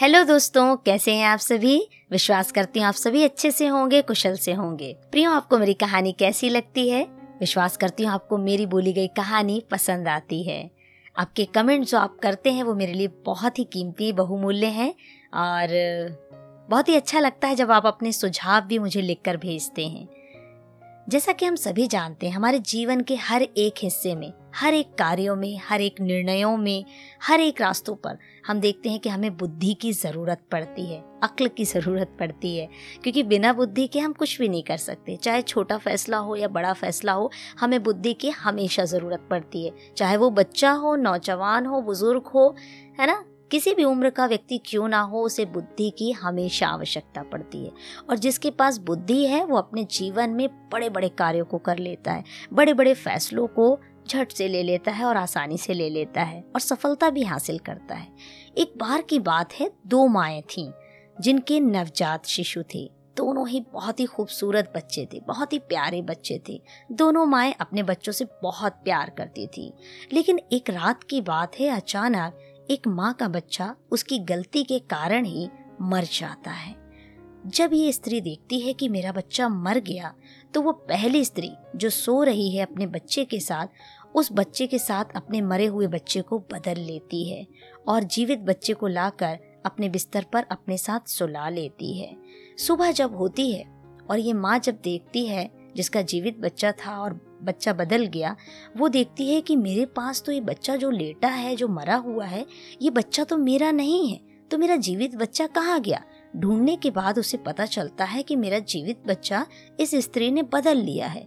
Hello दोस्तों, कैसे हैं आप सभी? विश्वास करती हूँ आप सभी अच्छे से होंगे, कुशल से होंगे। प्रियो, आपको मेरी कहानी कैसी लगती है? विश्वास करती हूँ आपको मेरी बोली गई कहानी पसंद आती है। आपके कमेंट जो आप करते हैं, वो मेरे लिए बहुत ही कीमती, बहुमूल्य हैं और बहुत ही अच्छा लगता है जब आप अपने सुझाव भी मुझे लिखकर भेजते हैं। जैसा कि हम सभी जानते हैं, हमारे जीवन के हर एक हिस्से में हर एक कार्यों में, हर एक निर्णयों में, हर एक रास्तों पर हम देखते हैं कि हमें बुद्धि की ज़रूरत पड़ती है, अक्ल की ज़रूरत पड़ती है, क्योंकि बिना बुद्धि के हम कुछ भी नहीं कर सकते। चाहे छोटा फैसला हो या बड़ा फैसला हो, हमें बुद्धि की हमेशा ज़रूरत पड़ती है। चाहे वो बच्चा हो, नौजवान हो, बुज़ुर्ग हो, है ना? किसी भी उम्र का व्यक्ति क्यों ना हो, उसे बुद्धि की हमेशा आवश्यकता पड़ती है। और जिसके पास बुद्धि है, वो अपने जीवन में बड़े बड़े कार्यों को कर लेता है बड़े बड़े फैसलों को झट से ले लेता है और आसानी से ले लेता है और सफलता भी हासिल करता है। एक बार की बात है, दो माएँ थीं, जिनके नवजात शिशु थे। दोनों ही बहुत ही खूबसूरत बच्चे थे, बहुत ही प्यारे बच्चे थे। दोनों माएँ अपने बच्चों से बहुत प्यार करती थी। लेकिन एक रात की बात है, अचानक एक माँ का बच्चा उसकी गलती के कारण ही मर जाता है। जब ये स्त्री देखती है कि मेरा बच्चा मर गया तो वो पहली स्त्री जो सो रही है अपने बच्चे के साथ उस बच्चे के साथ अपने मरे हुए बच्चे को बदल लेती है और जीवित बच्चे को लाकर अपने बिस्तर पर अपने साथ सुला लेती है। सुबह जब होती है और ये माँ जब देखती है जिसका जीवित बच्चा था और बच्चा बदल गया, वो देखती है कि मेरे पास तो ये बच्चा जो लेटा है, जो मरा हुआ है, ये बच्चा तो मेरा नहीं है तो मेरा जीवित बच्चा कहाँ गया? ढूँढने के बाद उसे पता चलता है कि मेरा जीवित बच्चा इस स्त्री ने बदल लिया है।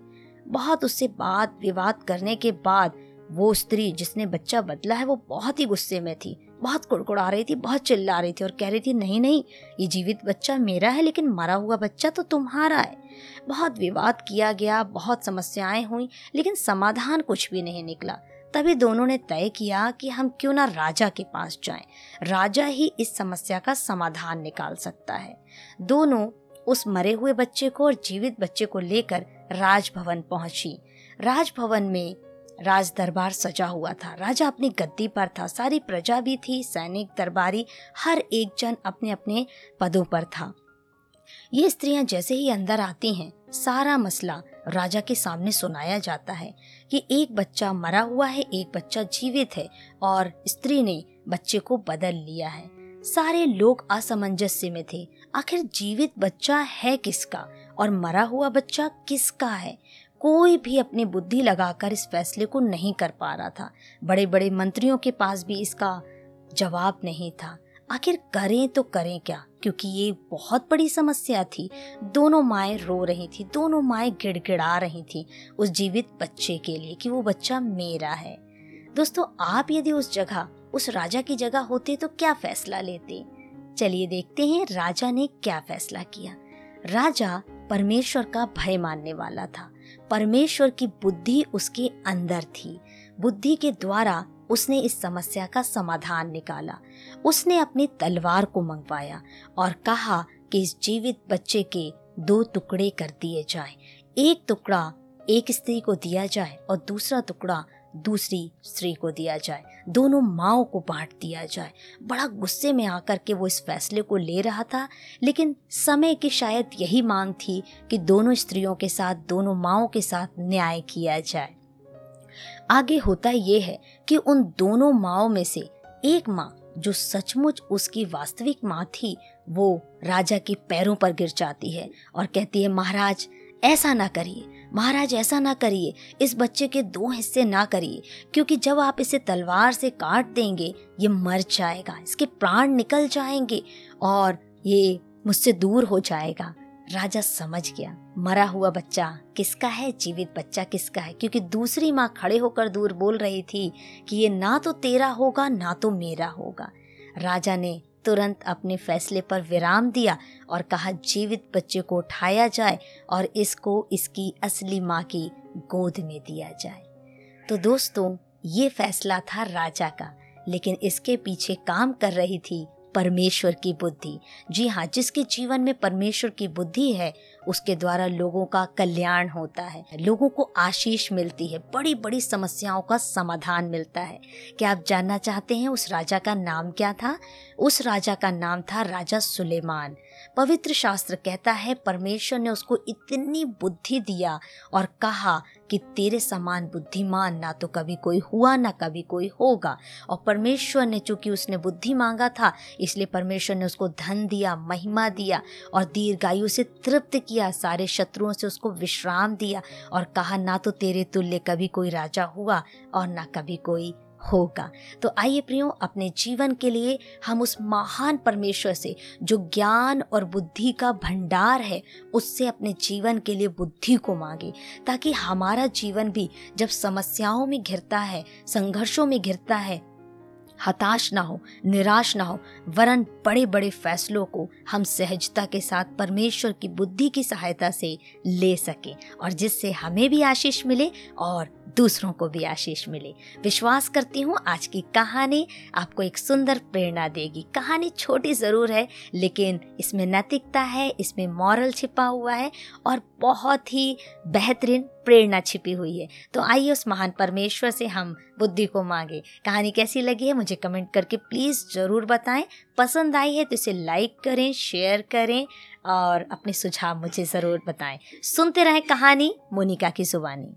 बहुत उससे बात विवाद करने के बाद वो स्त्री जिसने बच्चा बदला है, वो बहुत ही गुस्से में थी। बहुत कुड़कुड़ा रही थी, बहुत चिल्ला रही थी और कह रही थी, नहीं नहीं, ये जीवित बच्चा मेरा है, लेकिन मरा हुआ बच्चा तो तुम्हारा है। बहुत विवाद किया गया, बहुत समस्याएँ हुई, लेकिन समाधान कुछ भी नहीं निकला। तभी दोनों ने तय किया कि हम क्यों ना राजा के पास जाएँ। राजा ही इस समस्या का समाधान निकाल सकता है। दोनों उस मरे हुए बच्चे को और जीवित बच्चे को लेकर राजभवन पहुँची। राजभवन में राज दरबार सजा हुआ था। राजा अपनी गद्दी पर था। सारी प्रजा भी थी, सैनिक, दरबारी, हर एक जन अपने अपने पदों पर था। ये स्त्रियाँ जैसे ही अंदर आती हैं, सारा मसला राजा के सामने सुनाया जाता है कि एक बच्चा मरा हुआ है, एक बच्चा जीवित है और स्त्री ने बच्चे को बदल लिया है। सारे लोग असमंजस्य में थे। आखिर जीवित बच्चा है किसका? और मरा हुआ बच्चा किसका है? कोई भी अपनी बुद्धि लगाकर इस फैसले को नहीं कर पा रहा था। बड़े बड़े मंत्रियों के पास भी इसका जवाब नहीं था। आखिर करें तो करें क्या? क्योंकि ये बहुत बड़ी समस्या थी। दोनों माएँ रो रही थी, दोनों माएँ गिड़गिड़ा रही थी उस जीवित बच्चे के लिए कि वो बच्चा मेरा है। दोस्तों, आप यदि उस जगह उस राजा की जगह होते तो क्या फैसला लेते? चलिए देखते हैं राजा ने क्या फैसला किया। राजा परमेश्वर का भय मानने वाला था। परमेश्वर की बुद्धि उसके अंदर थी। बुद्धि के द्वारा उसने इस समस्या का समाधान निकाला। उसने अपनी तलवार को मंगवाया और कहा कि इस जीवित बच्चे के दो टुकड़े कर दिए जाएँ। एक टुकड़ा एक स्त्री को दिया जाए और दूसरा टुकड़ा दूसरी स्त्री को दिया जाए, दोनों माओ को बांट दिया जाए। बड़ा गुस्से में आकर के वो इस फैसले को ले रहा था, लेकिन समय की शायद यही मांग थी कि दोनों स्त्रियों के साथ, दोनों माओ के साथ न्याय किया जाए। आगे होता ये है कि उन दोनों माओ में से एक माँ, जो सचमुच उसकी वास्तविक माँ थी, वो राजा के पैरों पर गिर जाती है और कहती है, महाराज, ऐसा ना करिए। महाराज ऐसा ना करिए, इस बच्चे के दो हिस्से ना करिए, क्योंकि जब आप इसे तलवार से काट देंगे, ये मर जाएगा, इसके प्राण निकल जाएँगे और ये मुझसे दूर हो जाएगा। राजा समझ गया, मरा हुआ बच्चा किसका है, जीवित बच्चा किसका है, क्योंकि दूसरी माँ खड़े होकर दूर बोल रही थी कि ये ना तो तेरा होगा, ना तो मेरा होगा। राजा ने तुरंत अपने फैसले पर विराम दिया और कहा, जीवित बच्चे को उठाया जाए और इसको इसकी असली माँ की गोद में दिया जाए। तो दोस्तों, ये फैसला था राजा का, लेकिन इसके पीछे काम कर रही थी परमेश्वर की बुद्धि। जी हाँ जिसके जीवन में परमेश्वर की बुद्धि है उसके द्वारा लोगों का कल्याण होता है। लोगों को आशीष मिलती है। बड़ी बड़ी समस्याओं का समाधान मिलता है। क्या आप जानना चाहते हैं उस राजा का नाम क्या था? उस राजा का नाम था राजा सुलेमान। पवित्र शास्त्र कहता है, परमेश्वर ने उसको इतनी बुद्धि दिया और कहा कि तेरे समान बुद्धिमान ना तो कभी कोई हुआ, ना कभी कोई होगा। और परमेश्वर ने चूँकि उसने बुद्धि मांगा था, इसलिए परमेश्वर ने उसको धन दिया, महिमा दिया और दीर्घायु से तृप्त किया। सारे शत्रुओं से उसको विश्राम दिया और कहा, ना तो तेरे तुल्य कभी कोई राजा हुआ और ना कभी कोई होगा। तो आइए प्रियो, अपने जीवन के लिए हम उस महान परमेश्वर से, जो ज्ञान और बुद्धि का भंडार है, उससे अपने जीवन के लिए बुद्धि को मांगे, ताकि हमारा जीवन भी जब समस्याओं में घिरता है, संघर्षों में घिरता है हताश ना हो, निराश ना हो, वरन बड़े बड़े फैसलों को हम सहजता के साथ परमेश्वर की बुद्धि की सहायता से ले सके और जिससे हमें भी आशीष मिले और दूसरों को भी आशीष मिले। विश्वास करती हूँ, आज की कहानी आपको एक सुंदर प्रेरणा देगी। कहानी छोटी ज़रूर है, लेकिन इसमें नैतिकता है, इसमें मॉरल छिपा हुआ है और बहुत ही बेहतरीन प्रेरणा छिपी हुई है। तो आइए उस महान परमेश्वर से हम बुद्धि को मांगे। कहानी कैसी लगी है, मुझे कमेंट करके प्लीज़ ज़रूर बताएँ। पसंद आई है तो इसे लाइक करें, शेयर करें और अपने सुझाव मुझे ज़रूर बताएँ। सुनते रहें कहानी, मोनिका की जुबानी।